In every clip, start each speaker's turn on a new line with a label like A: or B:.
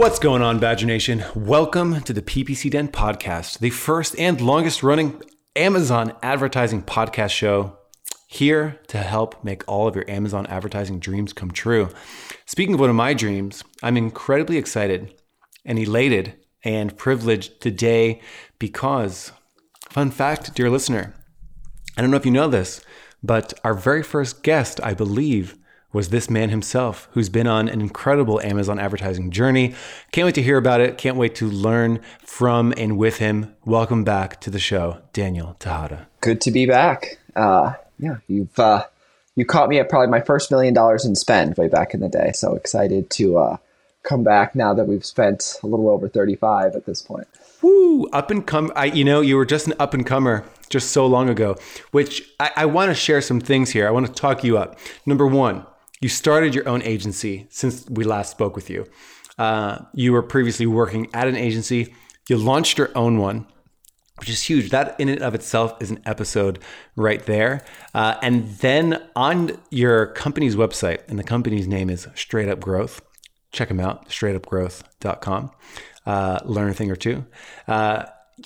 A: What's going on, Badger Nation? Welcome to the PPC Den podcast, the first and longest running Amazon advertising podcast show, here to help make all of your Amazon advertising dreams come true. Speaking of one of my dreams, I'm incredibly excited and elated and privileged today because, fun fact, dear listener, I don't know if you know this, but our very first guest, I believe, was this man himself, who's been on an incredible Amazon advertising journey. Can't wait to hear about it. Can't wait to learn from and with him. Welcome back to the show, Daniel Tejada.
B: Good to be back. Uh, yeah, you've uh, you caught me at probably my first million dollars in spend way back in the day. So excited to uh, come back now that we've spent a little over thirty five at this point.
A: Woo! Up and come. I, you know, you were just an up and comer just so long ago. Which I, I want to share some things here. I want to talk you up. Number one, you started your own agency since we last spoke with you. Uh, you were previously working at an agency. You launched your own one, which is huge. That in and of itself is an episode right there. Uh, and then on your company's website, and the company's name is Straight Up Growth. Check them out, straightupgrowth.com. Uh, learn a thing or two. Uh,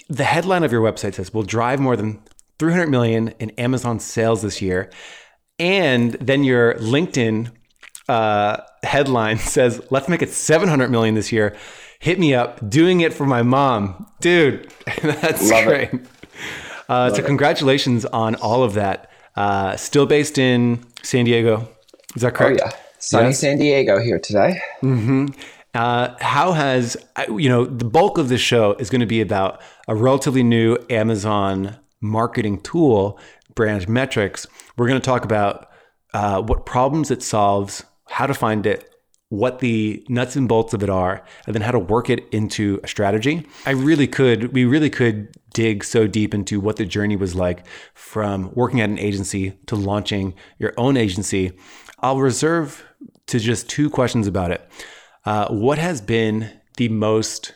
A: the headline of your website says, "We'll drive more than 300 million in Amazon sales this year." And then your LinkedIn uh, headline says, "Let's make it 700 million this year." Hit me up. Doing it for my mom, dude. That's
B: Love
A: great.
B: it.
A: Uh, so congratulations on all of that. Uh, still based in San Diego. Is that correct?
B: Oh yeah, sunny
A: Yes.
B: San Diego here today.
A: Uh, how has you know the bulk of the show is going to be about a relatively new Amazon marketing tool, Brand Metrics. We're going to talk about uh, what problems it solves, how to find it, what the nuts and bolts of it are, and then how to work it into a strategy. I really could, we really could dig so deep into what the journey was like from working at an agency to launching your own agency. I'll reserve to just two questions about it. Uh, what has been the most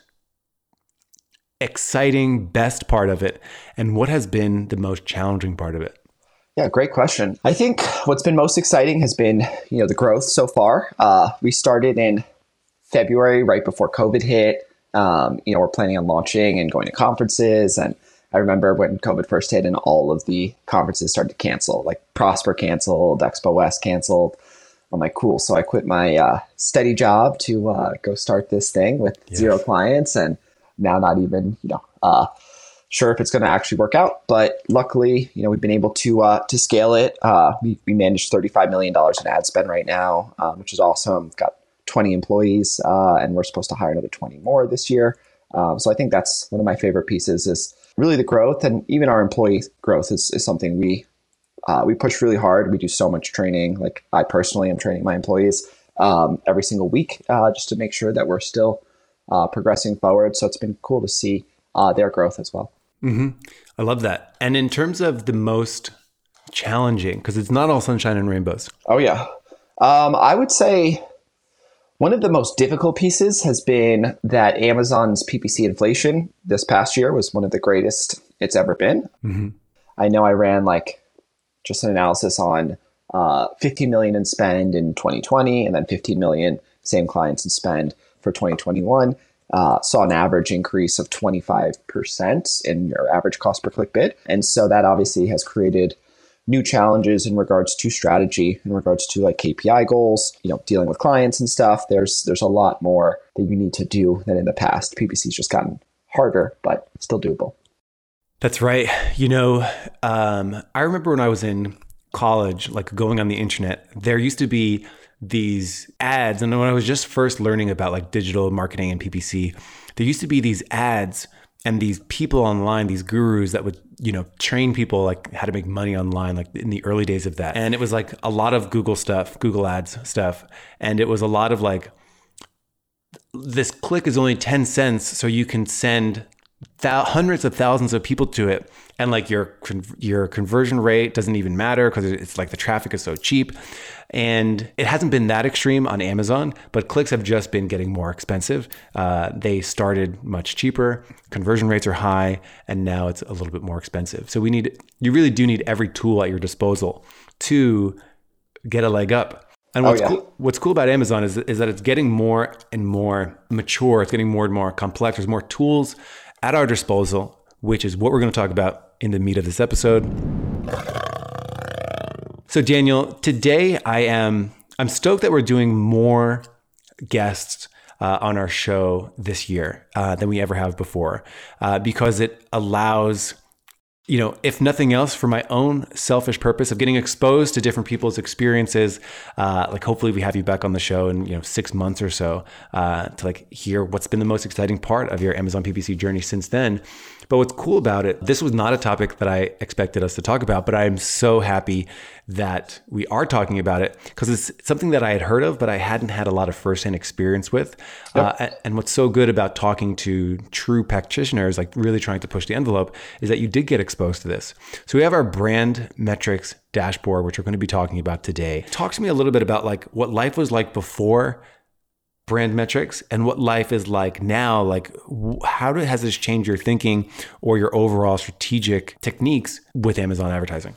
A: exciting, best part of it, and what has been the most challenging part of it?
B: Yeah, great question. I think what's been most exciting has been you know the growth so far. Uh, we started in February, right before COVID hit. Um, you know, we're planning on launching and going to conferences. And I remember when COVID first hit and all of the conferences started to cancel, like Prosper canceled, Expo West canceled. I'm like, cool. So I quit my uh, steady job to uh, go start this thing with zero clients, and now not even you know uh, sure if it's going to actually work out. But luckily, you know, we've been able to uh, to scale it. Uh, we we manage 35 million dollars in ad spend right now, um, which is awesome. We've got 20 employees, uh, and we're supposed to hire another 20 more this year. Um, so I think that's one of my favorite pieces is really the growth, and even our employee growth is, is something we uh, we push really hard. We do so much training. Like I personally am training my employees um, every single week uh, just to make sure that we're still uh, progressing forward. So it's been cool to see uh, their growth as well. Mm-hmm.
A: I love that. And in terms of the most challenging, because it's not all sunshine and rainbows.
B: Oh yeah, um, I would say one of the most difficult pieces has been that Amazon's PPC inflation this past year was one of the greatest it's ever been. Mm-hmm. I know I ran like just an analysis on uh, 15 million in spend in 2020, and then 15 million same clients in spend for 2021. Uh, saw an average increase of 25% in your average cost per click bid. And so that obviously has created new challenges in regards to strategy, in regards to like KPI goals, you know, dealing with clients and stuff. There's there's a lot more that you need to do than in the past. PPC's just gotten harder, but still doable.
A: That's right. You know, um, I remember when I was in college, like going on the internet, there used to be these ads. And when I was just first learning about like digital marketing and PPC, there used to be these ads and these people online, these gurus that would, you know, train people like how to make money online, like in the early days of that. And it was like a lot of Google stuff, Google ads stuff. And it was a lot of like, this click is only 10 cents, so you can send th- hundreds of thousands of people to it and like your your conversion rate doesn't even matter because it's like the traffic is so cheap and it hasn't been that extreme on amazon but clicks have just been getting more expensive uh, they started much cheaper conversion rates are high and now it's a little bit more expensive so we need you really do need every tool at your disposal to get a leg up and what's, oh, yeah. cool, what's cool about Amazon is, is that it's getting more and more mature. It's getting more and more complex. There's more tools at our disposal, which is what we're going to talk about in the meat of this episode. So, Daniel, today I am I'm stoked that we're doing more guests uh, on our show this year uh, than we ever have before, uh, because it allows you know, if nothing else, for my own selfish purpose of getting exposed to different people's experiences, uh, like hopefully we have you back on the show in you know six months or so uh, to like hear what's been the most exciting part of your Amazon PPC journey since then. But what's cool about it, this was not a topic that I expected us to talk about, but I am so happy that we are talking about it because it's something that I had heard of, but I hadn't had a lot of firsthand experience with. Yep. Uh, and what's so good about talking to true practitioners, like really trying to push the envelope, is that you did get exposed to this. So we have our brand metrics dashboard, which we're going to be talking about today. Talk to me a little bit about like what life was like before brand metrics and what life is like now like how has this changed your thinking or your overall strategic techniques with amazon advertising?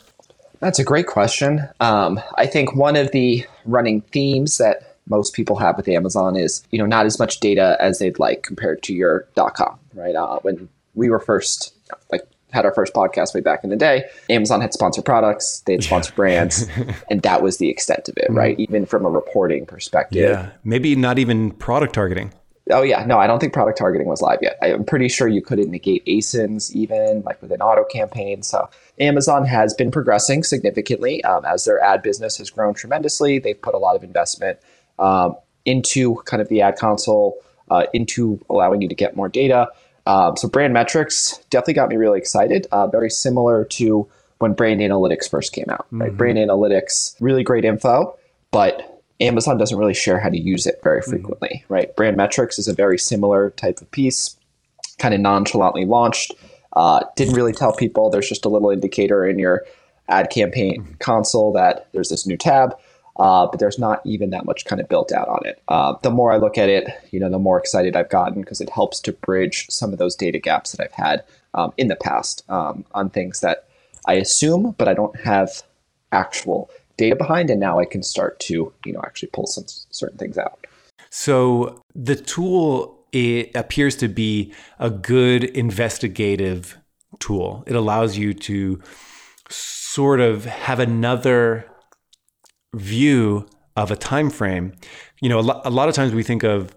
B: That's a great question. Um, i think one of the running themes that most people have with amazon is you know not as much data as they'd like compared to your com right? Uh, when we were first like had our first podcast way back in the day, Amazon had sponsored products, they had sponsored brands, and that was the extent of it, mm-hmm. right? Even from a reporting perspective.
A: Yeah, maybe not even product targeting.
B: Oh yeah, no, I don't think product targeting was live yet. I'm pretty sure you couldn't negate ASINs even like with an auto campaign. So Amazon has been progressing significantly um, as their ad business has grown tremendously. They've put a lot of investment um, into kind of the ad console, uh, into allowing you to get more data. Um, so brand metrics definitely got me really excited. Uh, very similar to when brand analytics first came out. Right? Mm-hmm. Brand analytics, really great info, but Amazon doesn't really share how to use it very mm-hmm. frequently. Mm-hmm. Right? Brand metrics is a very similar type of piece, kind of nonchalantly launched. Uh, didn't really tell people. There's just a little indicator in your ad campaign mm-hmm. console that there's this new tab uh, but there's not even that much kind of built out on it. Uh, the more I look at it, you know, the more excited I've gotten because it helps to bridge some of those data gaps that I've had um, in the past um, on things that I assume, but I don't have actual data behind, and now I can start to, you know, actually pull some certain things out.
A: So the tool it appears to be a good investigative tool. It allows you to sort of have another view of a time frame, you know, a, lo- a lot of times we think of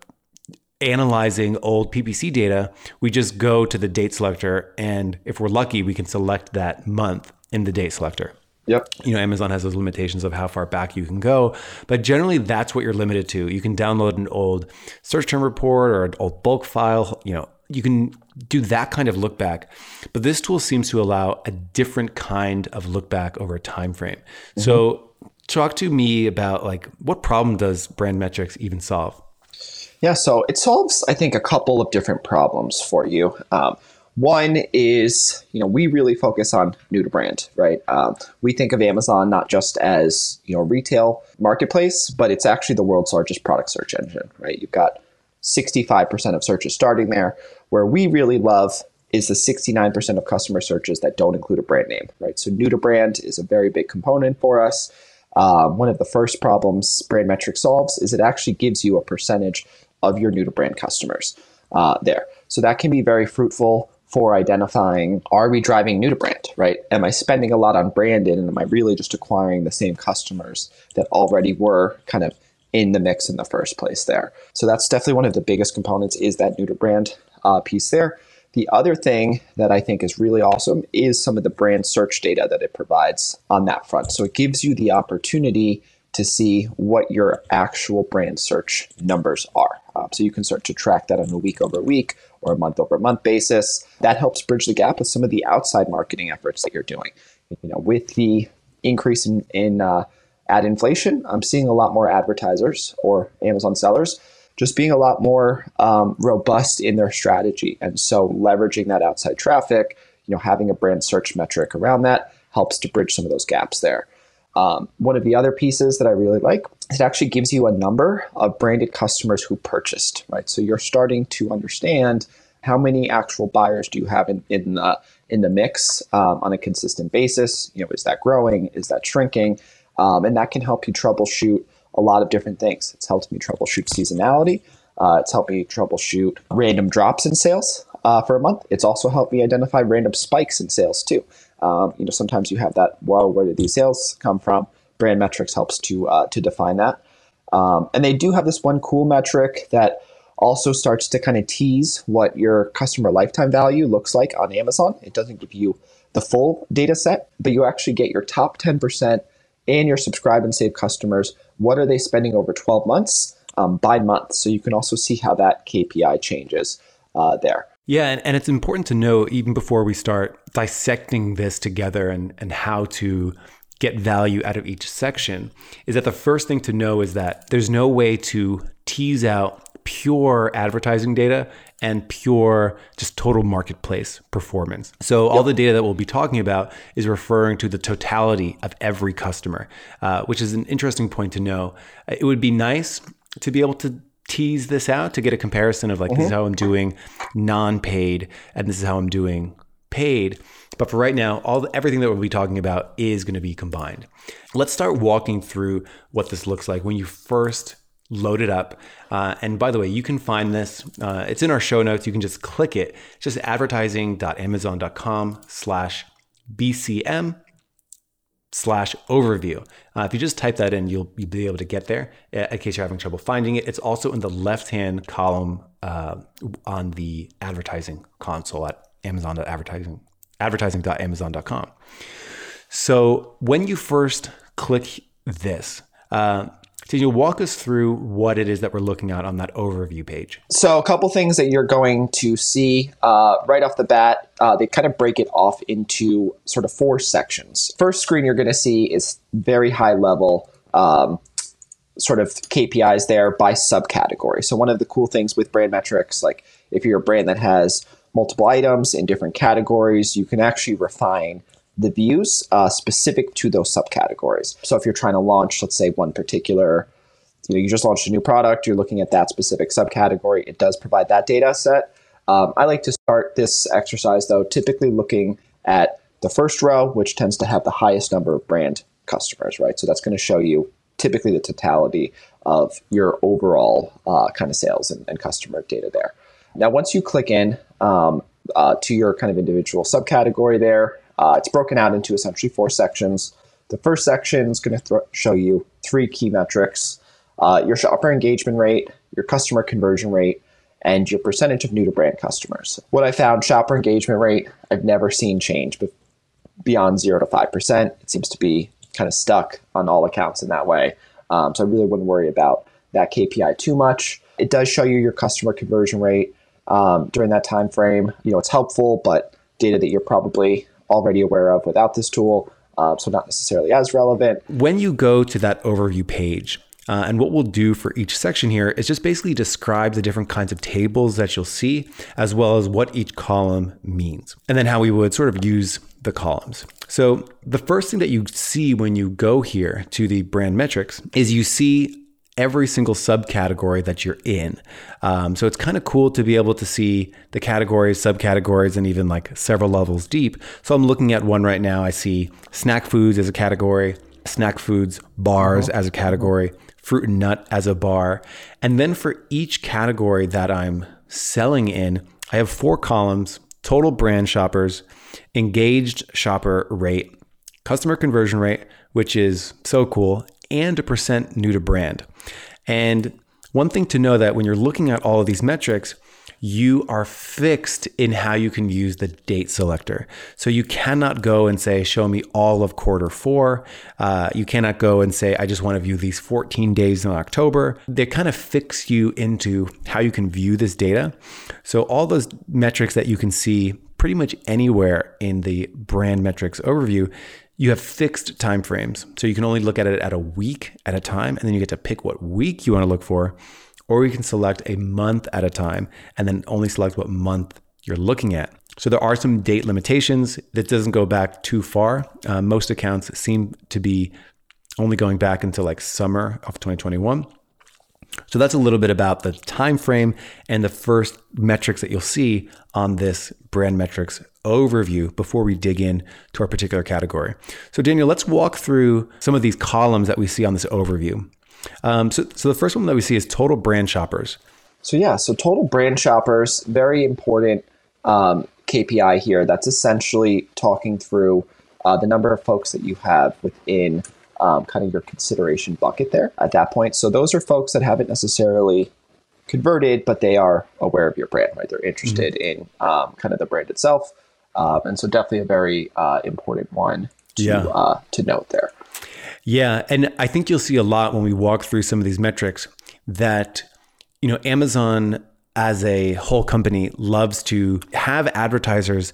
A: analyzing old PPC data, we just go to the date selector, and if we're lucky, we can select that month in the date selector.
B: Yep.
A: You know, Amazon has those limitations of how far back you can go, but generally that's what you're limited to. You can download an old search term report or an old bulk file. You know, you can do that kind of look back, but this tool seems to allow a different kind of look back over a time frame. Mm-hmm. So talk to me about like what problem does brand metrics even solve?
B: Yeah, so it solves, I think, a couple of different problems for you. Um, one is, you know, we really focus on new to brand, right? Um, we think of Amazon not just as, you know, retail marketplace, but it's actually the world's largest product search engine, right? You've got 65% of searches starting there. Where we really love is the 69% of customer searches that don't include a brand name, right? So new to brand is a very big component for us. Uh, one of the first problems Brand Metrics solves is it actually gives you a percentage of your new to brand customers uh, there. So that can be very fruitful for identifying are we driving new to brand, right? Am I spending a lot on branding and am I really just acquiring the same customers that already were kind of in the mix in the first place there? So that's definitely one of the biggest components is that new to brand uh, piece there. The other thing that I think is really awesome is some of the brand search data that it provides on that front. So it gives you the opportunity to see what your actual brand search numbers are. Um, so you can start to track that on a week over week or a month over month basis. That helps bridge the gap with some of the outside marketing efforts that you're doing. You know, with the increase in, in uh, ad inflation, I'm seeing a lot more advertisers or Amazon sellers just being a lot more um, robust in their strategy. And so leveraging that outside traffic, you know, having a brand search metric around that helps to bridge some of those gaps there. Um, one of the other pieces that I really like, it actually gives you a number of branded customers who purchased, right? So you're starting to understand how many actual buyers do you have in, in the in the mix um, on a consistent basis. You know, is that growing? Is that shrinking? Um, and that can help you troubleshoot a lot of different things. It's helped me troubleshoot seasonality. Uh, it's helped me troubleshoot random drops in sales uh, for a month. It's also helped me identify random spikes in sales too. Um, you know, sometimes you have that. Well, where did these sales come from? Brand metrics helps to uh, to define that. Um, and they do have this one cool metric that also starts to kind of tease what your customer lifetime value looks like on Amazon. It doesn't give you the full data set, but you actually get your top 10% and your subscribe and save customers. What are they spending over 12 months um, by month? So you can also see how that KPI changes uh, there.
A: Yeah, and, and it's important to know even before we start dissecting this together and, and how to get value out of each section, is that the first thing to know is that there's no way to tease out pure advertising data and pure just total marketplace performance. So all the data that we'll be talking about is referring to the totality of every customer, uh, which is an interesting point to know. It would be nice to be able to tease this out to get a comparison of like mm-hmm. this is mm-hmm. how I'm doing non-paid and this is how I'm doing paid. But for right now, all the, everything that we'll be talking about is going to be combined. Let's start walking through what this looks like when you first load it up. Uh, and by the way, you can find this. Uh, it's in our show notes. You can just click it. It's just advertising.amazon.com slash BCM slash overview. Uh, if you just type that in, you'll, you'll, be able to get there uh, in case you're having trouble finding it. It's also in the left-hand column uh, on the advertising console at amazon.advertising, advertising.amazon.com. So when you first click this, uh, can you walk us through what it is that we're looking at on that overview page?
B: So, a couple things that you're going to see uh, right off the bat, uh, they kind of break it off into sort of four sections. First screen you're going to see is very high level. Um, sort of KPIs there by subcategory. So one of the cool things with brand metrics, like if you're a brand that has multiple items in different categories, you can actually refine the views uh, specific to those subcategories. So if you're trying to launch, let's say, one particular, you know, you just launched a new product, you're looking at that specific subcategory, it does provide that data set. Um, I like to start this exercise, though, typically looking at the first row, which tends to have the highest number of brand customers, right? So that's going to show you typically the totality of your overall uh, kind of sales and, and, customer data there. Now, once you click in um, uh, to your kind of individual subcategory there, uh, it's broken out into essentially four sections. The first section is going to th- show you three key metrics uh, your shopper engagement rate, your customer conversion rate, and your percentage of new to brand customers. What I found shopper engagement rate, I've never seen change beyond 0 to 5%. It seems to be kind of stuck on all accounts in that way. Um, so I really wouldn't worry about that KPI too much. It does show you your customer conversion rate um, during that time frame. You know, it's helpful, but data that you're probably already aware of without this tool, uh, so not necessarily as relevant.
A: When you go to that overview page, uh, and what we'll do for each section here is just basically describe the different kinds of tables that you'll see, as well as what each column means, and then how we would sort of use the columns. So, the first thing that you see when you go here to the brand metrics is you see every single subcategory that you're in. Um, so it's kind of cool to be able to see the categories, subcategories, and even like several levels deep. So I'm looking at one right now. I see snack foods as a category, snack foods, bars uh-huh. as a category, fruit and nut as a bar. And then for each category that I'm selling in, I have four columns total brand shoppers, engaged shopper rate, customer conversion rate, which is so cool, and a percent new to brand. And one thing to know that when you're looking at all of these metrics, you are fixed in how you can use the date selector. So you cannot go and say, show me all of quarter four. Uh, you cannot go and say, I just want to view these 14 days in October. They kind of fix you into how you can view this data. So all those metrics that you can see pretty much anywhere in the brand metrics overview, you have fixed timeframes. So you can only look at it at a week at a time, and then you get to pick what week you want to look for or you can select a month at a time and then only select what month you're looking at. So there are some date limitations. That doesn't go back too far. Uh, most accounts seem to be only going back until like summer of 2021. So that's a little bit about the time frame and the first metrics that you'll see on this brand metrics overview before we dig in to our particular category. So Daniel, let's walk through some of these columns that we see on this overview. Um, so, so the first one that we see is total brand shoppers.
B: So yeah, so total brand shoppers, very important um, KPI here. That's essentially talking through uh, the number of folks that you have within um, kind of your consideration bucket there at that point. So those are folks that haven't necessarily converted, but they are aware of your brand, right? They're interested mm-hmm. in um, kind of the brand itself, um, and so definitely a very uh, important one to yeah. uh, to note there.
A: Yeah, and I think you'll see a lot when we walk through some of these metrics that you know Amazon as a whole company loves to have advertisers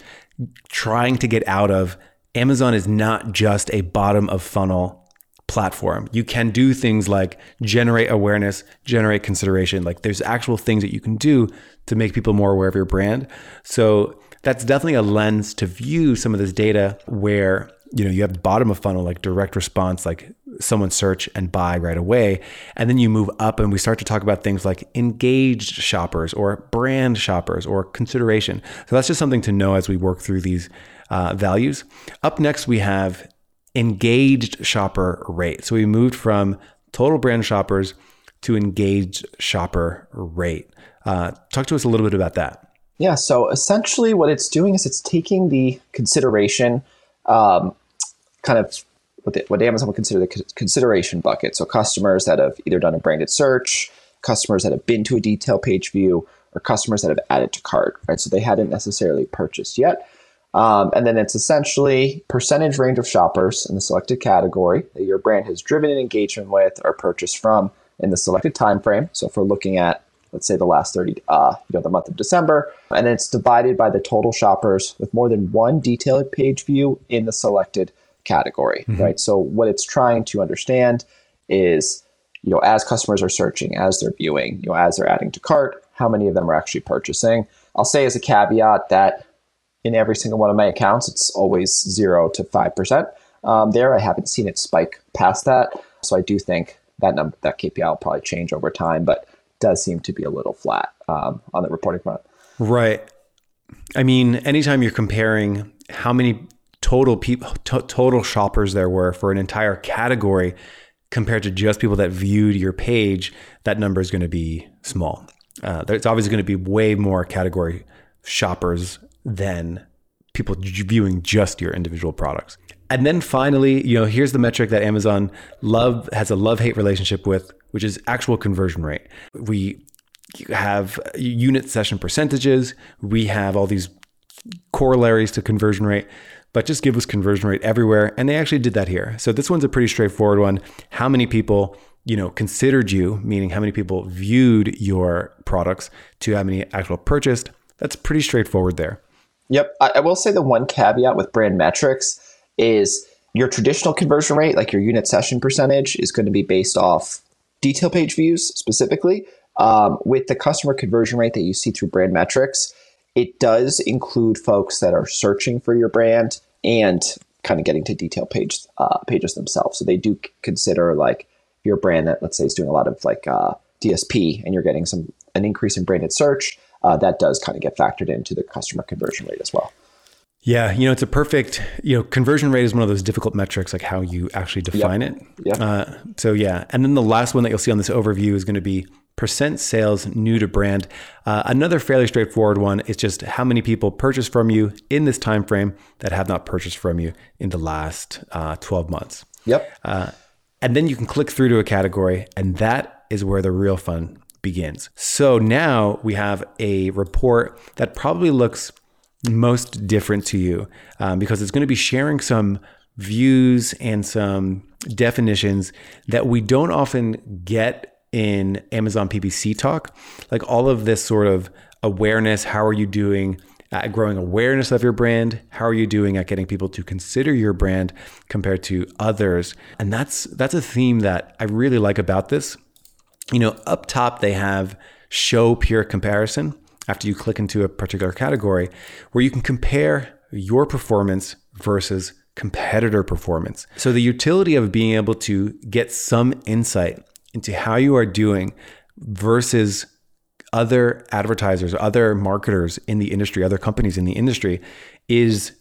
A: trying to get out of Amazon is not just a bottom of funnel platform. You can do things like generate awareness, generate consideration. Like there's actual things that you can do to make people more aware of your brand. So that's definitely a lens to view some of this data where you know you have the bottom of funnel like direct response like someone search and buy right away and then you move up and we start to talk about things like engaged shoppers or brand shoppers or consideration so that's just something to know as we work through these uh, values up next we have engaged shopper rate so we moved from total brand shoppers to engaged shopper rate uh, talk to us a little bit about that
B: yeah so essentially what it's doing is it's taking the consideration um, kind of what, the, what Amazon would consider the consideration bucket. So customers that have either done a branded search, customers that have been to a detail page view, or customers that have added to cart, right? So they hadn't necessarily purchased yet. Um, and then it's essentially percentage range of shoppers in the selected category that your brand has driven an engagement with or purchased from in the selected time frame. So if we're looking at let's say the last 30 uh, you know the month of december and it's divided by the total shoppers with more than one detailed page view in the selected category, mm-hmm. right? So what it's trying to understand is, you know, as customers are searching, as they're viewing, you know, as they're adding to cart, how many of them are actually purchasing. I'll say as a caveat that in every single one of my accounts, it's always zero to five percent. Um, there, I haven't seen it spike past that, so I do think that number, that KPI will probably change over time, but does seem to be a little flat um, on the reporting front.
A: Right. I mean, anytime you're comparing how many total people t- total shoppers there were for an entire category compared to just people that viewed your page, that number is going to be small. Uh, there's obviously going to be way more category shoppers than people viewing just your individual products. And then finally, you know, here's the metric that Amazon love has a love-hate relationship with, which is actual conversion rate. We have unit session percentages, we have all these corollaries to conversion rate but just give us conversion rate everywhere. And they actually did that here. So this one's a pretty straightforward one. How many people, you know, considered you, meaning how many people viewed your products to how many actual purchased. That's pretty straightforward there.
B: Yep. I, will say the one caveat with brand metrics is your traditional conversion rate, like your unit session percentage, is going to be based off detail page views specifically. Um, with the customer conversion rate that you see through brand metrics, it does include folks that are searching for your brand and kind of getting to detail page uh, pages themselves. So they do consider like your brand that let's say is doing a lot of like uh, DSP, and you're getting some an increase in branded search. Uh, that does kind of get factored into the customer conversion rate as well.
A: Yeah, you know, it's a perfect, you know, conversion rate is one of those difficult metrics, like how you actually define yep. it. Yeah. Uh, so, yeah. And then the last one that you'll see on this overview is going to be percent sales new to brand. Uh, another fairly straightforward one is just how many people purchase from you in this time frame that have not purchased from you in the last uh, 12 months.
B: Yep. Uh,
A: and then you can click through to a category, and that is where the real fun begins. So now we have a report that probably looks most different to you um, because it's going to be sharing some views and some definitions that we don't often get in Amazon PPC talk. Like all of this sort of awareness, how are you doing? At growing awareness of your brand, how are you doing at getting people to consider your brand compared to others? And that's that's a theme that I really like about this. You know, up top they have show peer comparison after you click into a particular category where you can compare your performance versus competitor performance. So the utility of being able to get some insight into how you are doing versus other advertisers, other marketers in the industry, other companies in the industry is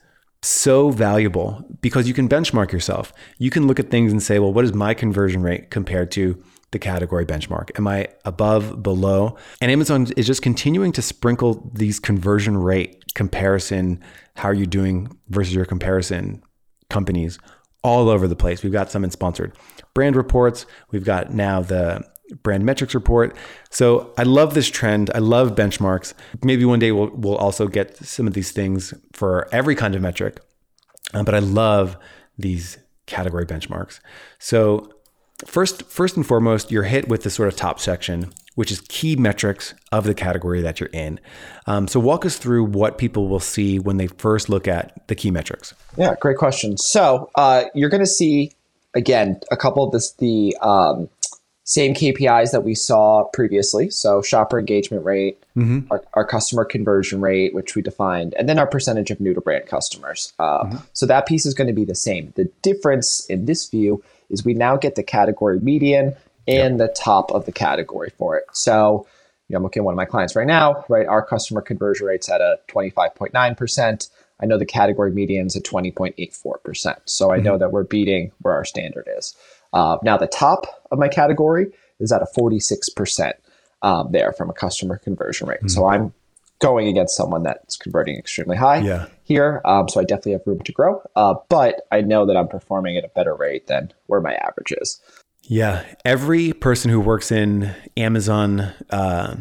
A: so valuable because you can benchmark yourself. You can look at things and say, well, what is my conversion rate compared to the category benchmark? Am I above, below? And Amazon is just continuing to sprinkle these conversion rate comparison. How are you doing versus your comparison companies all over the place? We've got some in sponsored brand reports. We've got now the brand metrics report. So I love this trend. I love benchmarks. Maybe one day we'll, we'll also get some of these things for every kind of metric. Um, but I love these category benchmarks. So first, first and foremost, you're hit with the sort of top section, which is key metrics of the category that you're in. Um, so walk us through what people will see when they first look at the key metrics.
B: Yeah, great question. So uh, you're going to see again a couple of this the um, same KPIs that we saw previously. So shopper engagement rate, mm-hmm. our, our, customer conversion rate, which we defined, and then our percentage of new to brand customers. Uh, mm-hmm. So that piece is going to be the same. The difference in this view is we now get the category median and yep. the top of the category for it. So you know, I'm looking at one of my clients right now, right? Our customer conversion rate's at a 25.9%. I know the category median's at 20.84%. So I mm-hmm. know that we're beating where our standard is. Uh, now, the top of my category is at a 46% um, there from a customer conversion rate. Mm-hmm. So I'm going against someone that's converting extremely high yeah. here. Um, so I definitely have room to grow. Uh, but I know that I'm performing at a better rate than where my average is.
A: Yeah. Every person who works in Amazon, uh,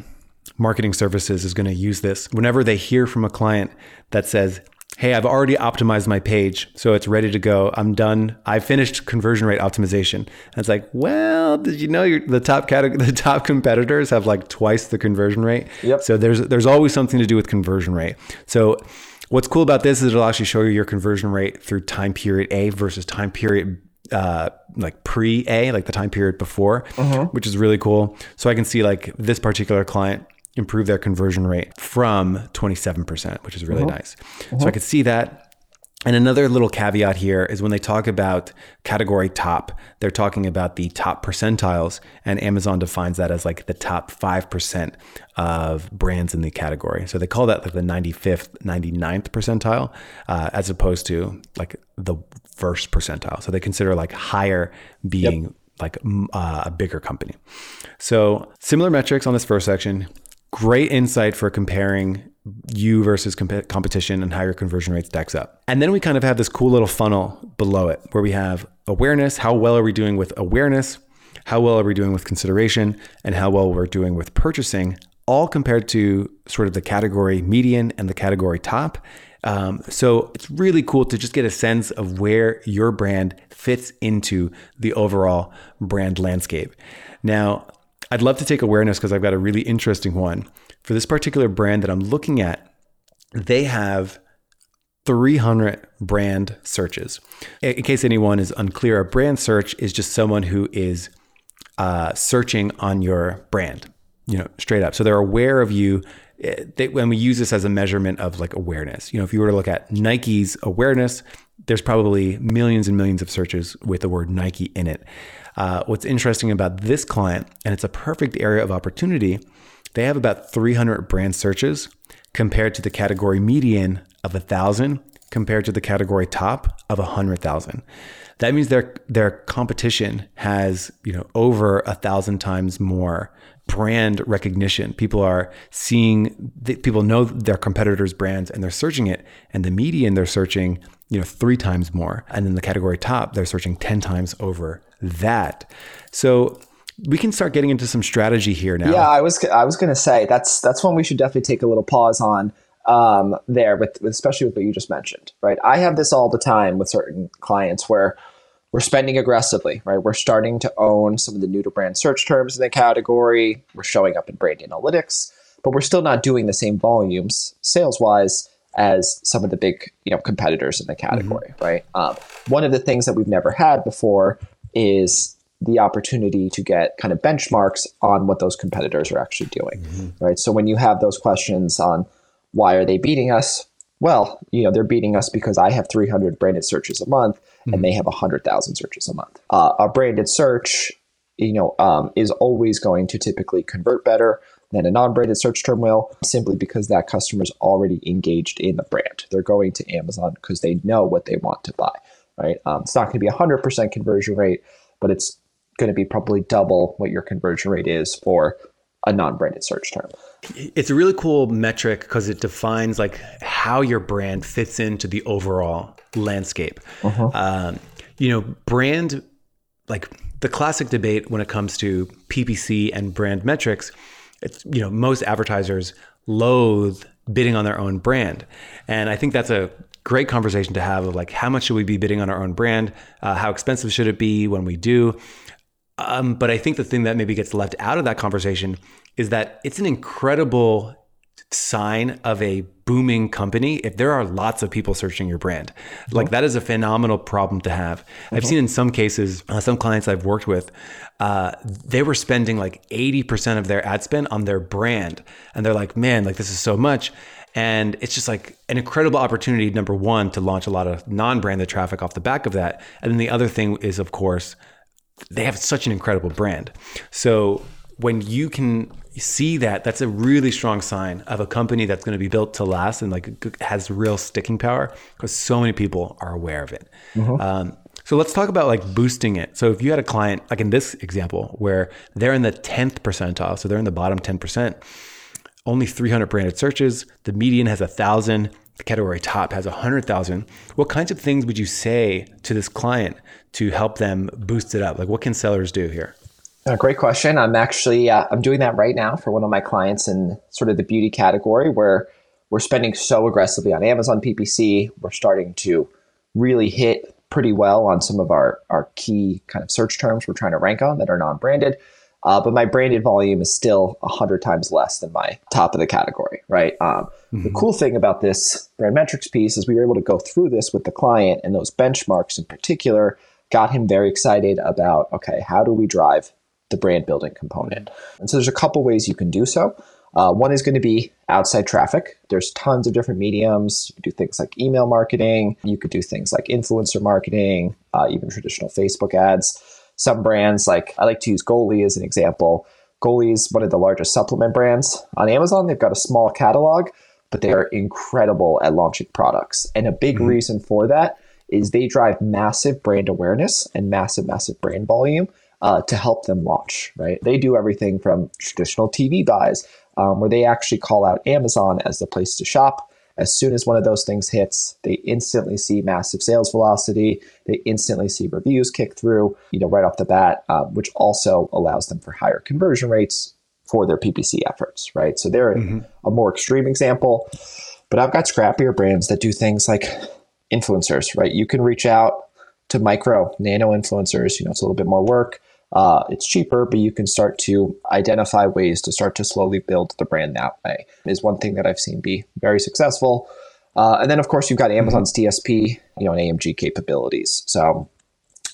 A: marketing services is going to use this whenever they hear from a client that says, hey, I've already optimized my page, so it's ready to go. I'm done. I finished conversion rate optimization. And it's like, well, did you know the top category, the top competitors have like twice the conversion rate?
B: Yep.
A: So there's there's always something to do with conversion rate. So what's cool about this is it'll actually show you your conversion rate through time period A versus time period uh, like pre A, like the time period before, uh-huh. which is really cool. So I can see like this particular client improve their conversion rate from 27%, which is really uh-huh. nice. Uh-huh. So I could see that. And another little caveat here is when they talk about category top, they're talking about the top percentiles, and Amazon defines that as like the top 5% of brands in the category. So they call that like the 95th, 99th percentile, uh, as opposed to like the first percentile. So they consider like higher being yep. like uh, a bigger company. So similar metrics on this first section great insight for comparing you versus comp- competition and how your conversion rate stacks up. And then we kind of have this cool little funnel below it where we have awareness. How well are we doing with awareness? How well are we doing with consideration? And how well we're doing with purchasing, all compared to sort of the category median and the category top. Um, so it's really cool to just get a sense of where your brand fits into the overall brand landscape. Now, I'd love to take awareness because I've got a really interesting one. For this particular brand that I'm looking at, they have 300 brand searches. In case anyone is unclear, a brand search is just someone who is uh, searching on your brand, you know, straight up. So they're aware of you. Eh, they, when we use this as a measurement of like awareness, you know, if you were to look at Nike's awareness, there's probably millions and millions of searches with the word Nike in it. Uh, what's interesting about this client, and it's a perfect area of opportunity, they have about 300 brand searches compared to the category median of 1,000 compared to the category top of 100,000. That means their their competition has you know over a thousand times more brand recognition. People are seeing people know their competitors' brands and they're searching it, and the median they're searching you know three times more, and then the category top they're searching ten times over that. So we can start getting into some strategy here now.
B: Yeah, I was I was going to say that's that's one we should definitely take a little pause on um, there, with, with especially with what you just mentioned, right? I have this all the time with certain clients where we're spending aggressively, right? We're starting to own some of the new to brand search terms in the category. We're showing up in brand analytics, but we're still not doing the same volumes sales wise as some of the big you know competitors in the category, mm-hmm. right? Um, one of the things that we've never had before is the opportunity to get kind of benchmarks on what those competitors are actually doing, mm-hmm. right? So when you have those questions on why are they beating us? Well, you know, they're beating us because I have 300 branded searches a month mm-hmm. and they have 100,000 searches a month. Uh, a branded search, you know, um, is always going to typically convert better than a non-branded search term will, simply because that customer is already engaged in the brand. They're going to Amazon because they know what they want to buy, right? Um, it's not going to be a 100% conversion rate, but it's going to be probably double what your conversion rate is for a non-branded search term.
A: It's a really cool metric because it defines like how your brand fits into the overall landscape. Uh-huh. Um, you know, brand like the classic debate when it comes to PPC and brand metrics. It's you know most advertisers loathe bidding on their own brand, and I think that's a great conversation to have of like how much should we be bidding on our own brand? Uh, how expensive should it be when we do? Um, but I think the thing that maybe gets left out of that conversation is that it's an incredible sign of a booming company if there are lots of people searching your brand. Like that is a phenomenal problem to have. Mm-hmm. I've seen in some cases, uh, some clients I've worked with, uh, they were spending like 80% of their ad spend on their brand. And they're like, man, like this is so much. And it's just like an incredible opportunity, number one, to launch a lot of non branded traffic off the back of that. And then the other thing is, of course, they have such an incredible brand. So when you can see that, that's a really strong sign of a company that's going to be built to last and like has real sticking power because so many people are aware of it. Mm-hmm. Um, so let's talk about like boosting it. So if you had a client, like in this example, where they're in the 10th percentile, so they're in the bottom 10%, only 300 branded searches, the median has a thousand, the category top has 100,000. What kinds of things would you say to this client to help them boost it up? Like what can sellers do here?
B: Uh, great question. I'm actually uh, I'm doing that right now for one of my clients in sort of the beauty category where we're spending so aggressively on Amazon PPC. We're starting to really hit pretty well on some of our our key kind of search terms we're trying to rank on that are non-branded. Uh, but my branded volume is still 100 times less than my top of the category, right? Um, mm-hmm. The cool thing about this brand metrics piece is we were able to go through this with the client, and those benchmarks in particular got him very excited about okay, how do we drive the brand building component? And so there's a couple ways you can do so. Uh, one is going to be outside traffic. There's tons of different mediums. You could do things like email marketing. You could do things like influencer marketing, uh, even traditional Facebook ads. Some brands, like I like to use Goli as an example. Goli is one of the largest supplement brands on Amazon. They've got a small catalog, but they are incredible at launching products. And a big mm-hmm. reason for that is they drive massive brand awareness and massive, massive brand volume uh, to help them launch, right? They do everything from traditional TV buys, um, where they actually call out Amazon as the place to shop. As soon as one of those things hits, they instantly see massive sales velocity. They instantly see reviews kick through, you know, right off the bat, um, which also allows them for higher conversion rates for their PPC efforts, right? So they're mm-hmm. a more extreme example. But I've got scrappier brands that do things like influencers, right? You can reach out to micro, nano influencers. You know, it's a little bit more work. Uh, it's cheaper, but you can start to identify ways to start to slowly build the brand that way. Is one thing that I've seen be very successful. Uh, and then, of course, you've got Amazon's DSP, you know, and AMG capabilities. So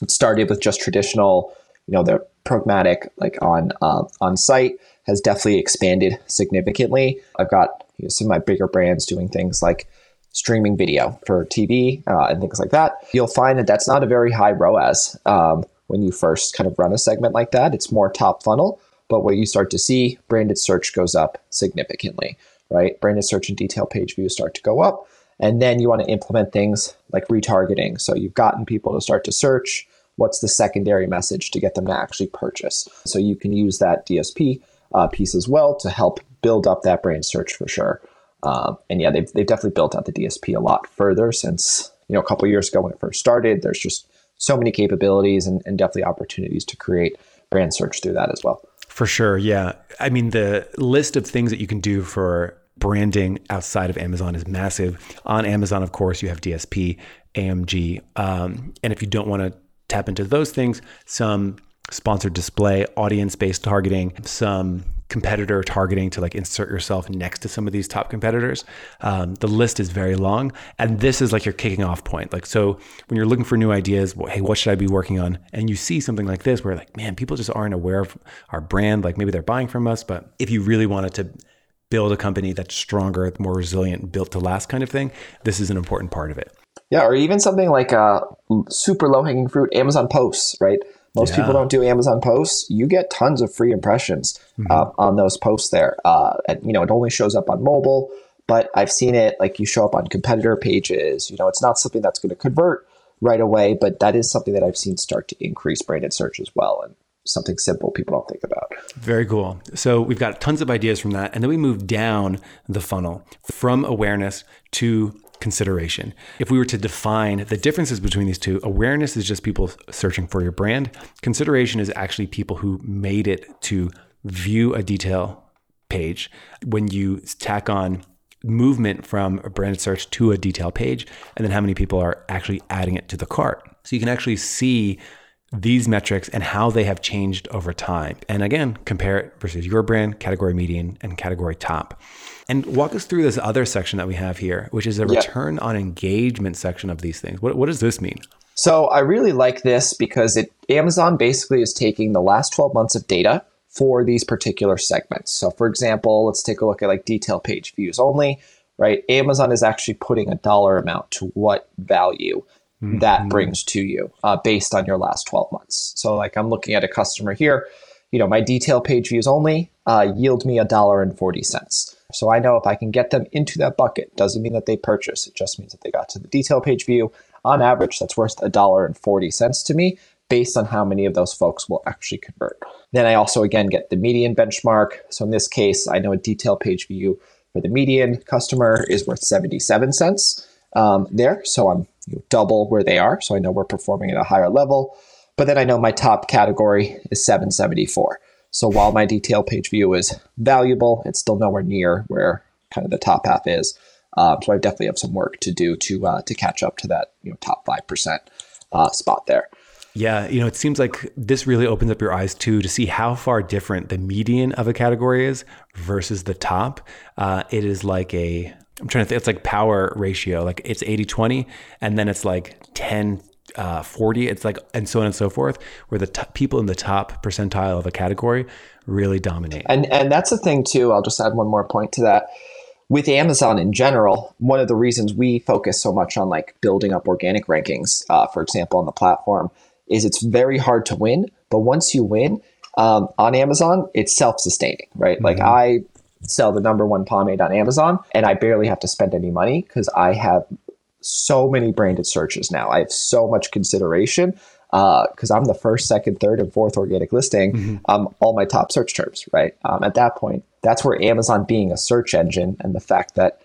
B: it started with just traditional, you know, the programmatic, like on uh, on site, has definitely expanded significantly. I've got you know, some of my bigger brands doing things like streaming video for TV uh, and things like that, you'll find that that's not a very high ROAS um, when you first kind of run a segment like that. It's more top funnel, but what you start to see, branded search goes up significantly, right? Branded search and detail page views start to go up. And then you want to implement things like retargeting. So you've gotten people to start to search. What's the secondary message to get them to actually purchase? So you can use that DSP uh, piece as well to help build up that brand search for sure. Um, and yeah, they've, they've definitely built out the DSP a lot further since, you know, a couple years ago when it first started. There's just so many capabilities and, and definitely opportunities to create brand search through that as well.
A: For sure. Yeah. I mean, the list of things that you can do for branding outside of Amazon is massive. On Amazon, of course, you have DSP, AMG. Um, and if you don't want to tap into those things, some sponsored display, audience based targeting, some competitor targeting to like insert yourself next to some of these top competitors. Um, the list is very long, and this is like your kicking off point. Like, so when you're looking for new ideas, well, hey, what should I be working on? And you see something like this, where like, man, people just aren't aware of our brand. Like maybe they're buying from us, but if you really wanted to build a company that's stronger, more resilient, built to last kind of thing, this is an important part of it.
B: Yeah, or even something like a uh, super low hanging fruit, Amazon posts, right? Most yeah. people don't do Amazon posts. You get tons of free impressions mm-hmm. uh, on those posts there. Uh, and, you know, it only shows up on mobile, but I've seen it like you show up on competitor pages. You know, it's not something that's going to convert right away, but that is something that I've seen start to increase branded search as well. And something simple people don't think about.
A: Very cool. So we've got tons of ideas from that. And then we move down the funnel from awareness to consideration. If we were to define the differences between these two, awareness is just people searching for your brand. Consideration is actually people who made it to view a detail page. When you tack on movement from a branded search to a detail page, and then how many people are actually adding it to the cart. So you can actually see these metrics and how they have changed over time. And again, compare it versus your brand, category median, and category top. And walk us through this other section that we have here, which is a return on engagement section of these things. What, what does this mean?
B: So I really like this because it Amazon basically is taking the last 12 months of data for these particular segments. So for example, let's take a look at like detail page views only, right? Amazon is actually putting a dollar amount to what value mm-hmm. that brings to you uh, based on your last 12 months. So, like I'm looking at a customer here, you know, my detail page views only uh, yield me a dollar and 40 cents. So I know if I can get them into that bucket, doesn't mean that they purchase. It just means that they got to the detail page view. On average, that's worth a dollar and 40 cents to me based on how many of those folks will actually convert. Then I also again get the median benchmark. So in this case, I know a detail page view for the median customer is worth 77 cents um, there. So I'm you know, double where they are. So I know we're performing at a higher level. But then I know my top category is 774. So while my detail page view is valuable, it's still nowhere near where kind of the top half is. Um, so I definitely have some work to do to uh, to catch up to that you know top five percent uh, spot there.
A: Yeah, you know, it seems like this really opens up your eyes too to see how far different the median of a category is versus the top. Uh, it is like a I'm trying to think, it's like power ratio. Like it's 80 20, and then it's like 10 uh, 40. It's like, and so on and so forth, where the t- people in the top percentile of a category really dominate.
B: And, and that's the thing, too. I'll just add one more point to that. With Amazon in general, one of the reasons we focus so much on like building up organic rankings, uh, for example, on the platform, is it's very hard to win. But once you win, um, on Amazon, it's self sustaining, right? Mm-hmm. Like I sell the number one pomade on Amazon, and I barely have to spend any money because I have so many branded searches now. I have so much consideration because uh, I'm the first, second, third, and fourth organic listing. Mm-hmm. Um, all my top search terms, right? Um, at that point, that's where Amazon being a search engine and the fact that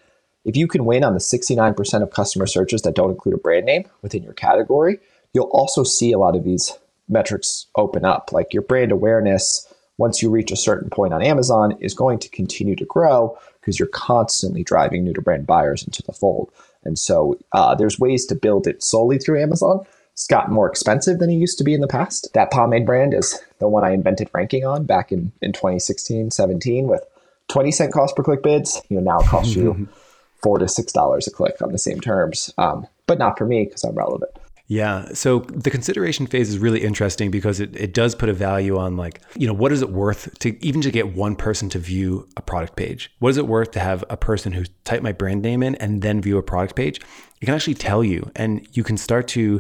B: if you can win on the 69% of customer searches that don't include a brand name within your category, you'll also see a lot of these metrics open up. Like your brand awareness once you reach a certain point on Amazon, is going to continue to grow because you're constantly driving new to brand buyers into the fold. And so uh, there's ways to build it solely through Amazon. It's gotten more expensive than it used to be in the past. That pomade brand is the one I invented ranking on back in, in 2016, 17 with 20 cent cost per click bids. You know, now it costs you four to six dollars a click on the same terms. Um, but not for me because I'm relevant.
A: Yeah. So the consideration phase is really interesting because it, it does put a value on like, you know, what is it worth to even to get one person to view a product page? What is it worth to have a person who type my brand name in and then view a product page? It can actually tell you and you can start to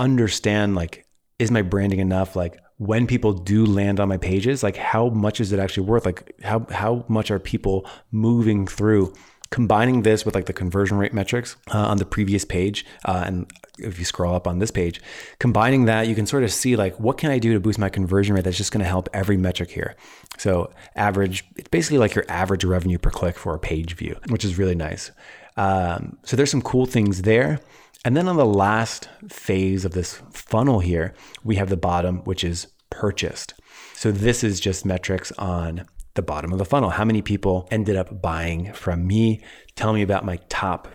A: understand like, is my branding enough? Like when people do land on my pages, like how much is it actually worth? Like how how much are people moving through? Combining this with like the conversion rate metrics uh, on the previous page uh, and if you scroll up on this page, combining that, you can sort of see like what can I do to boost my conversion rate that's just going to help every metric here. So average, it's basically like your average revenue per click for a page view, which is really nice. Um, so there's some cool things there. And then on the last phase of this funnel here, we have the bottom, which is purchased. So this is just metrics on the bottom of the funnel. How many people ended up buying from me? Tell me about my top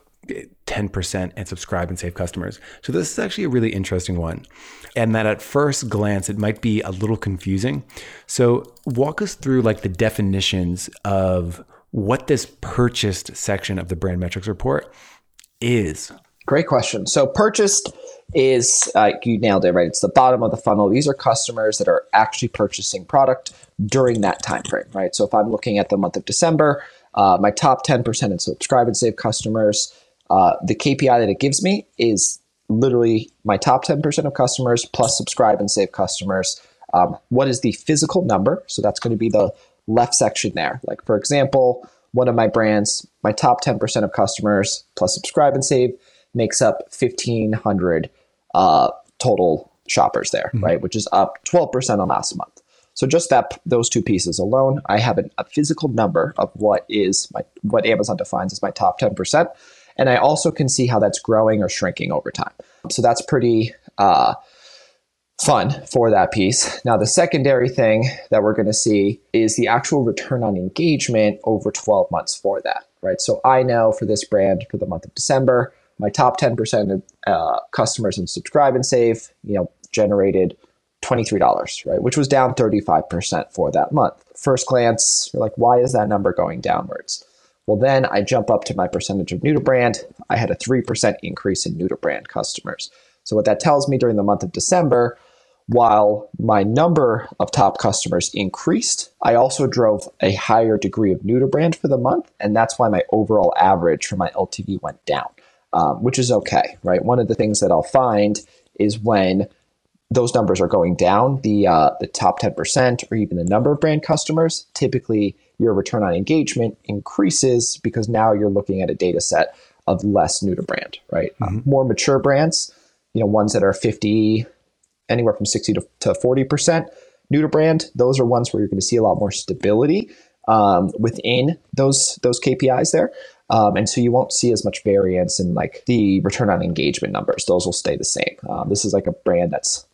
A: 10% and subscribe and save customers. So this is actually a really interesting one. And that at first glance it might be a little confusing. So walk us through like the definitions of what this purchased section of the brand metrics report is.
B: Great question. So purchased is uh, you nailed it right. It's the bottom of the funnel. These are customers that are actually purchasing product during that time frame, right? So if I'm looking at the month of December, uh, my top 10% in subscribe and save customers, uh, the KPI that it gives me is literally my top 10% of customers plus subscribe and save customers. Um, what is the physical number? So that's going to be the left section there. Like, for example, one of my brands, my top 10% of customers plus subscribe and save makes up 1,500 uh, total shoppers there, mm-hmm. right? Which is up 12% on last month. So just that those two pieces alone, I have an, a physical number of what is my what Amazon defines as my top 10%. And I also can see how that's growing or shrinking over time. So that's pretty uh, fun for that piece. Now, the secondary thing that we're going to see is the actual return on engagement over 12 months for that, right? So I know for this brand for the month of December, my top 10% of uh, customers in subscribe and save, you know, generated $23, right? Which was down 35% for that month. First glance, you're like, why is that number going downwards? Well, then I jump up to my percentage of new to brand. I had a 3% increase in new to brand customers. So, what that tells me during the month of December, while my number of top customers increased, I also drove a higher degree of new to brand for the month. And that's why my overall average for my LTV went down, um, which is okay, right? One of the things that I'll find is when those numbers are going down, the uh, the top 10% or even the number of brand customers typically your return on engagement increases because now you're looking at a data set of less new to brand, right? Mm-hmm. Um, more mature brands, you know, ones that are 50, anywhere from 60 to, to 40% new to brand, those are ones where you're going to see a lot more stability um, within those those KPIs there. Um, and so you won't see as much variance in like the return on engagement numbers. Those will stay the same. Um, this is like a brand that's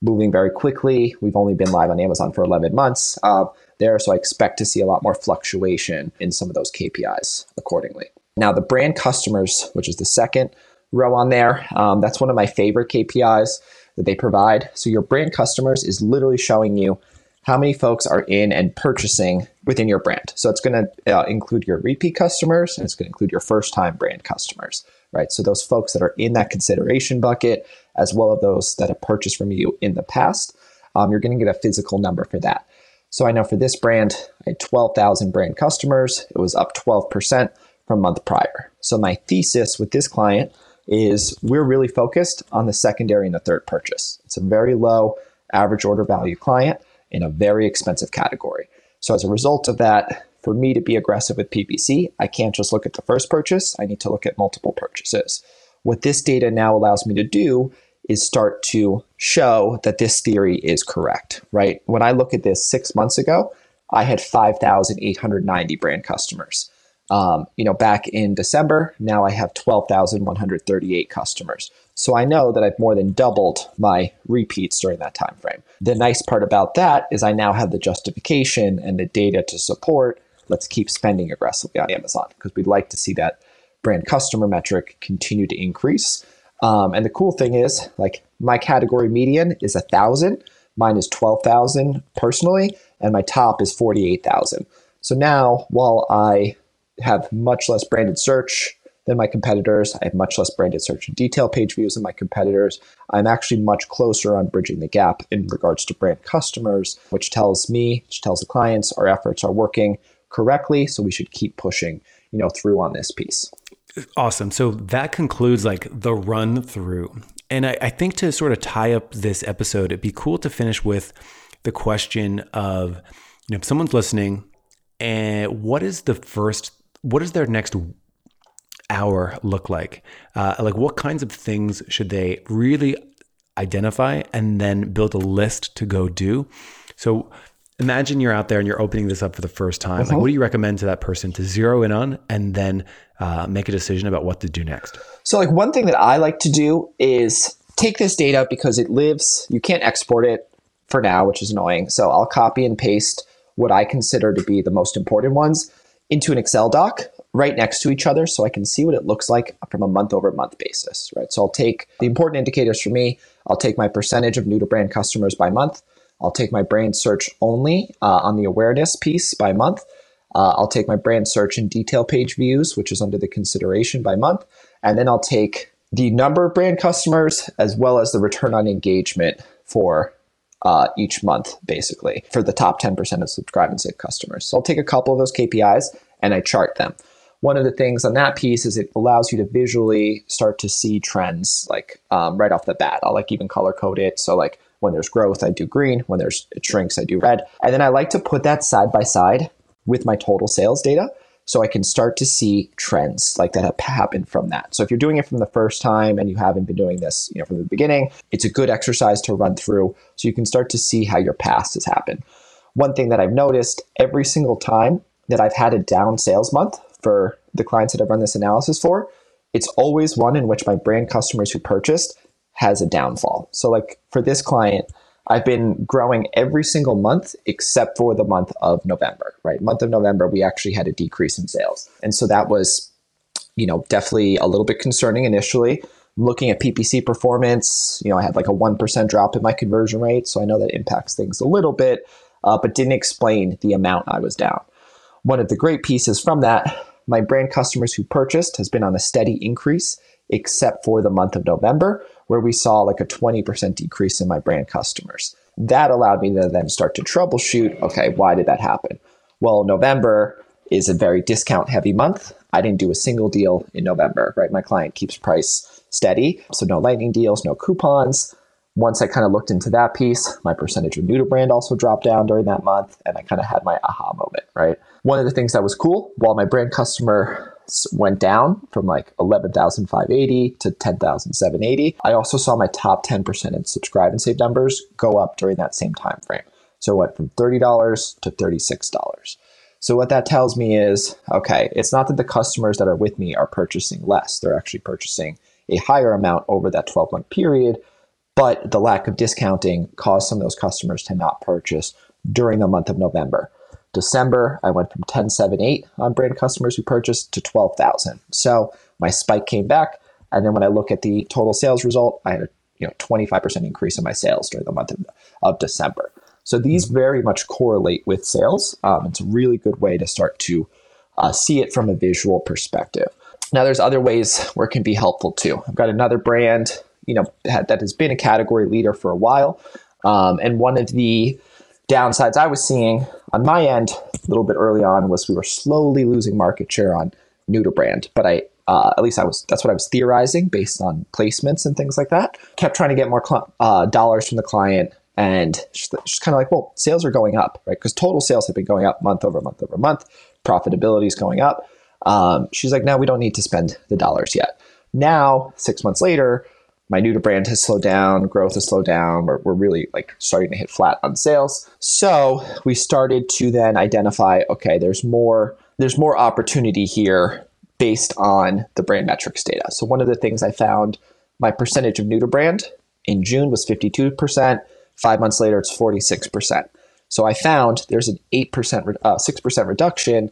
B: moving very quickly. We've only been live on Amazon for 11 months. Uh, there. So I expect to see a lot more fluctuation in some of those KPIs accordingly. Now, the brand customers, which is the second row on there, um, that's one of my favorite KPIs that they provide. So your brand customers is literally showing you how many folks are in and purchasing within your brand. So it's going to uh, include your repeat customers and it's going to include your first time brand customers, right? So those folks that are in that consideration bucket, as well as those that have purchased from you in the past, um, you're going to get a physical number for that. So I know for this brand, I had 12,000 brand customers. It was up 12% from month prior. So my thesis with this client is we're really focused on the secondary and the third purchase. It's a very low average order value client in a very expensive category. So as a result of that, for me to be aggressive with PPC, I can't just look at the first purchase. I need to look at multiple purchases. What this data now allows me to do is start to show that this theory is correct, right? When I look at this six months ago, I had 5,890 brand customers. Um, you know, back in December, now I have 12,138 customers. So I know that I've more than doubled my repeats during that time frame. The nice part about that is I now have the justification and the data to support let's keep spending aggressively on Amazon because we'd like to see that brand customer metric continue to increase. Um, and the cool thing is, like my category median is a thousand, mine is twelve thousand personally, and my top is forty eight thousand. So now, while I have much less branded search than my competitors, I have much less branded search and detail page views than my competitors. I'm actually much closer on bridging the gap in regards to brand customers, which tells me, which tells the clients, our efforts are working correctly. So we should keep pushing, you know, through on this piece.
A: Awesome. So that concludes like the run through. And I, I, think to sort of tie up this episode, it'd be cool to finish with the question of, you know, if someone's listening and what is the first, what does their next hour look like? Uh, like what kinds of things should they really identify and then build a list to go do? So imagine you're out there and you're opening this up for the first time. Uh-huh. Like, what do you recommend to that person to zero in on and then uh, make a decision about what to do next?
B: So, like, one thing that I like to do is take this data because it lives, you can't export it for now, which is annoying. So I'll copy and paste what I consider to be the most important ones into an Excel doc right next to each other so I can see what it looks like from a month over month basis, right? So I'll take the important indicators for me. I'll take my percentage of new to brand customers by month. I'll take my brand search only uh, on the awareness piece by month. Uh, I'll take my brand search and detail page views, which is under the consideration by month. And then I'll take the number of brand customers as well as the return on engagement for uh, each month, basically, for the top 10% of subscribe and save customers. So I'll take a couple of those KPIs and I chart them. One of the things on that piece is it allows you to visually start to see trends like um, right off the bat. I'll like even color code it. So like when there's growth, I do green. When there's it shrinks, I do red. And then I like to put that side by side with my total sales data so I can start to see trends like that have happened from that. So if you're doing it from the first time and you haven't been doing this, you know, from the beginning, it's a good exercise to run through so you can start to see how your past has happened. One thing that I've noticed every single time that I've had a down sales month for the clients that I've run this analysis for, it's always one in which my brand customers who purchased has a downfall. So like for this client, I've been growing every single month except for the month of November, right? Month of November, we actually had a decrease in sales. And so that was, you know, definitely a little bit concerning initially. Looking at PPC performance, you know, I had like a 1% drop in my conversion rate. So I know that impacts things a little bit, uh, but didn't explain the amount I was down. One of the great pieces from that, my brand customers who purchased has been on a steady increase except for the month of November, where we saw like a 20% decrease in my brand customers. That allowed me to then start to troubleshoot okay, why did that happen? Well, November is a very discount heavy month. I didn't do a single deal in November, right? My client keeps price steady. So no lightning deals, no coupons. Once I kind of looked into that piece, my percentage of new to brand also dropped down during that month. And I kind of had my aha moment, right? One of the things that was cool, while my brand customer went down from like 11,580 to 10,780. I also saw my top 10% in subscribe and save numbers go up during that same time frame. So it went from $30 to $36. So what that tells me is, okay, it's not that the customers that are with me are purchasing less. They're actually purchasing a higher amount over that 12 month period, but the lack of discounting caused some of those customers to not purchase during the month of November. December, I went from 1078 on brand customers who purchased to 12,000. So my spike came back. And then when I look at the total sales result, I had a you know 25% increase in my sales during the month of, of December. So these mm-hmm. very much correlate with sales. Um, it's a really good way to start to uh, see it from a visual perspective. Now, there's other ways where it can be helpful too. I've got another brand, you know, that has been a category leader for a while, um, and one of the downsides I was seeing on my end a little bit early on was we were slowly losing market share on new to brand, but I uh, at least I was that's what I was theorizing based on placements and things like that. Kept trying to get more cl- uh, dollars from the client, and just kind of like, well, sales are going up, right? Because total sales have been going up month over month over month. Profitability is going up. Um, she's like, now we don't need to spend the dollars yet. Now, six months later, my new to brand has slowed down, growth has slowed down. We're, we're really like starting to hit flat on sales. So we started to then identify, okay, there's more, there's more opportunity here based on the brand metrics data. So one of the things I found, my percentage of new to brand in June was 52%. Five months later, it's 46%. So I found there's an 8%, uh, 6% reduction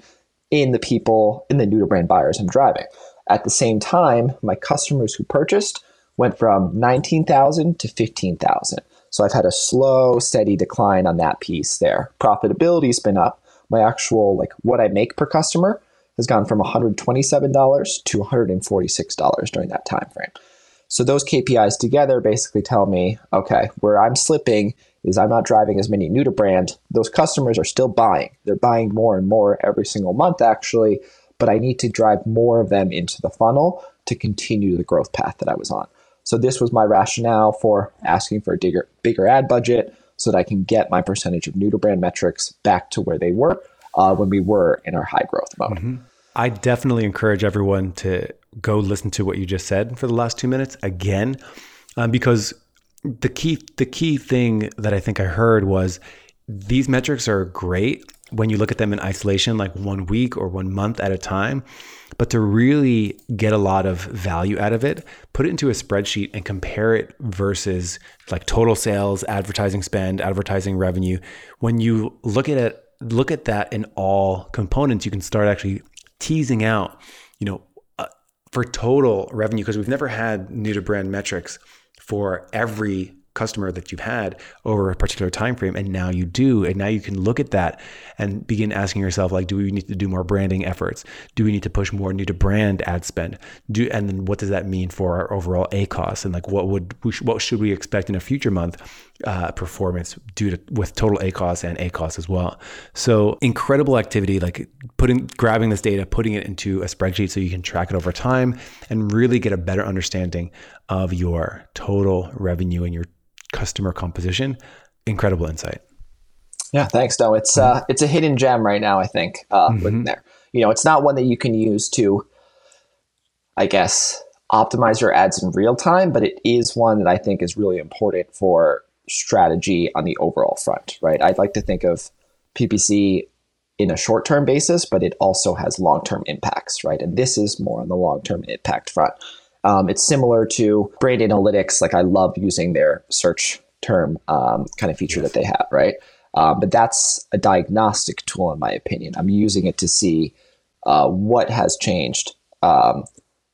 B: in the people, in the new to brand buyers I'm driving. At the same time, my customers who purchased went from 19,000 to 15,000. So I've had a slow, steady decline on that piece there. Profitability's been up. My actual, like what I make per customer has gone from $127 to $146 during that time frame. So those KPIs together basically tell me, okay, where I'm slipping is I'm not driving as many new to brand. Those customers are still buying. They're buying more and more every single month, actually, but I need to drive more of them into the funnel to continue the growth path that I was on. So this was my rationale for asking for a bigger, bigger ad budget so that I can get my percentage of new to brand metrics back to where they were uh, when we were in our high growth mode. Mm-hmm.
A: I definitely encourage everyone to go listen to what you just said for the last two minutes again, um, because the key the key thing that I think I heard was these metrics are great when you look at them in isolation, like one week or one month at a time. But to really get a lot of value out of it, put it into a spreadsheet and compare it versus like total sales, advertising spend, advertising revenue. When you look at it, look at that in all components, you can start actually teasing out, you know, uh, for total revenue, because we've never had new to brand metrics for every customer that you've had over a particular time frame and now you do and now you can look at that and begin asking yourself like do we need to do more branding efforts? Do we need to push more new to brand ad spend? Do and then what does that mean for our overall ACoS? And like what would what should we expect in a future month uh, performance due to with total ACoS and ACoS as well. So incredible activity, like putting grabbing this data, putting it into a spreadsheet so you can track it over time and really get a better understanding of your total revenue and your customer composition. Incredible insight.
B: Yeah, thanks. No, it's uh, it's a hidden gem right now. I think uh, mm-hmm. there. You know, it's not one that you can use to, I guess, optimize your ads in real time, but it is one that I think is really important for strategy on the overall front. Right? I'd like to think of PPC in a short term basis, but it also has long term impacts. Right? And this is more on the long term impact front. Um, it's similar to brand analytics. Like I love using their search term um, kind of feature that they have, right? Um, but that's a diagnostic tool, in my opinion. I'm using it to see uh, what has changed, um,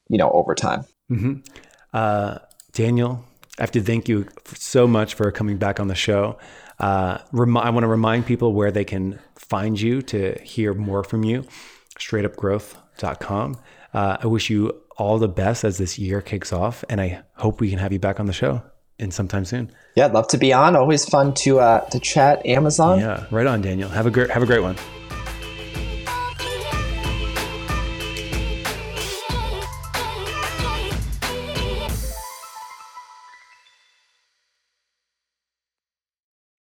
B: you know, over time.
A: Mm-hmm. Uh, Daniel, I have to thank you so much for coming back on the show. Uh, rem- I want to remind people where they can find you to hear more from you. StraightUpGrowth.com. Uh, I wish you all the best as this year kicks off. And I hope we can have you back on the show in sometime soon.
B: Yeah, I'd love to be on. Always fun to uh, to chat Amazon.
A: Yeah, right on, Daniel. Have a great have a great one.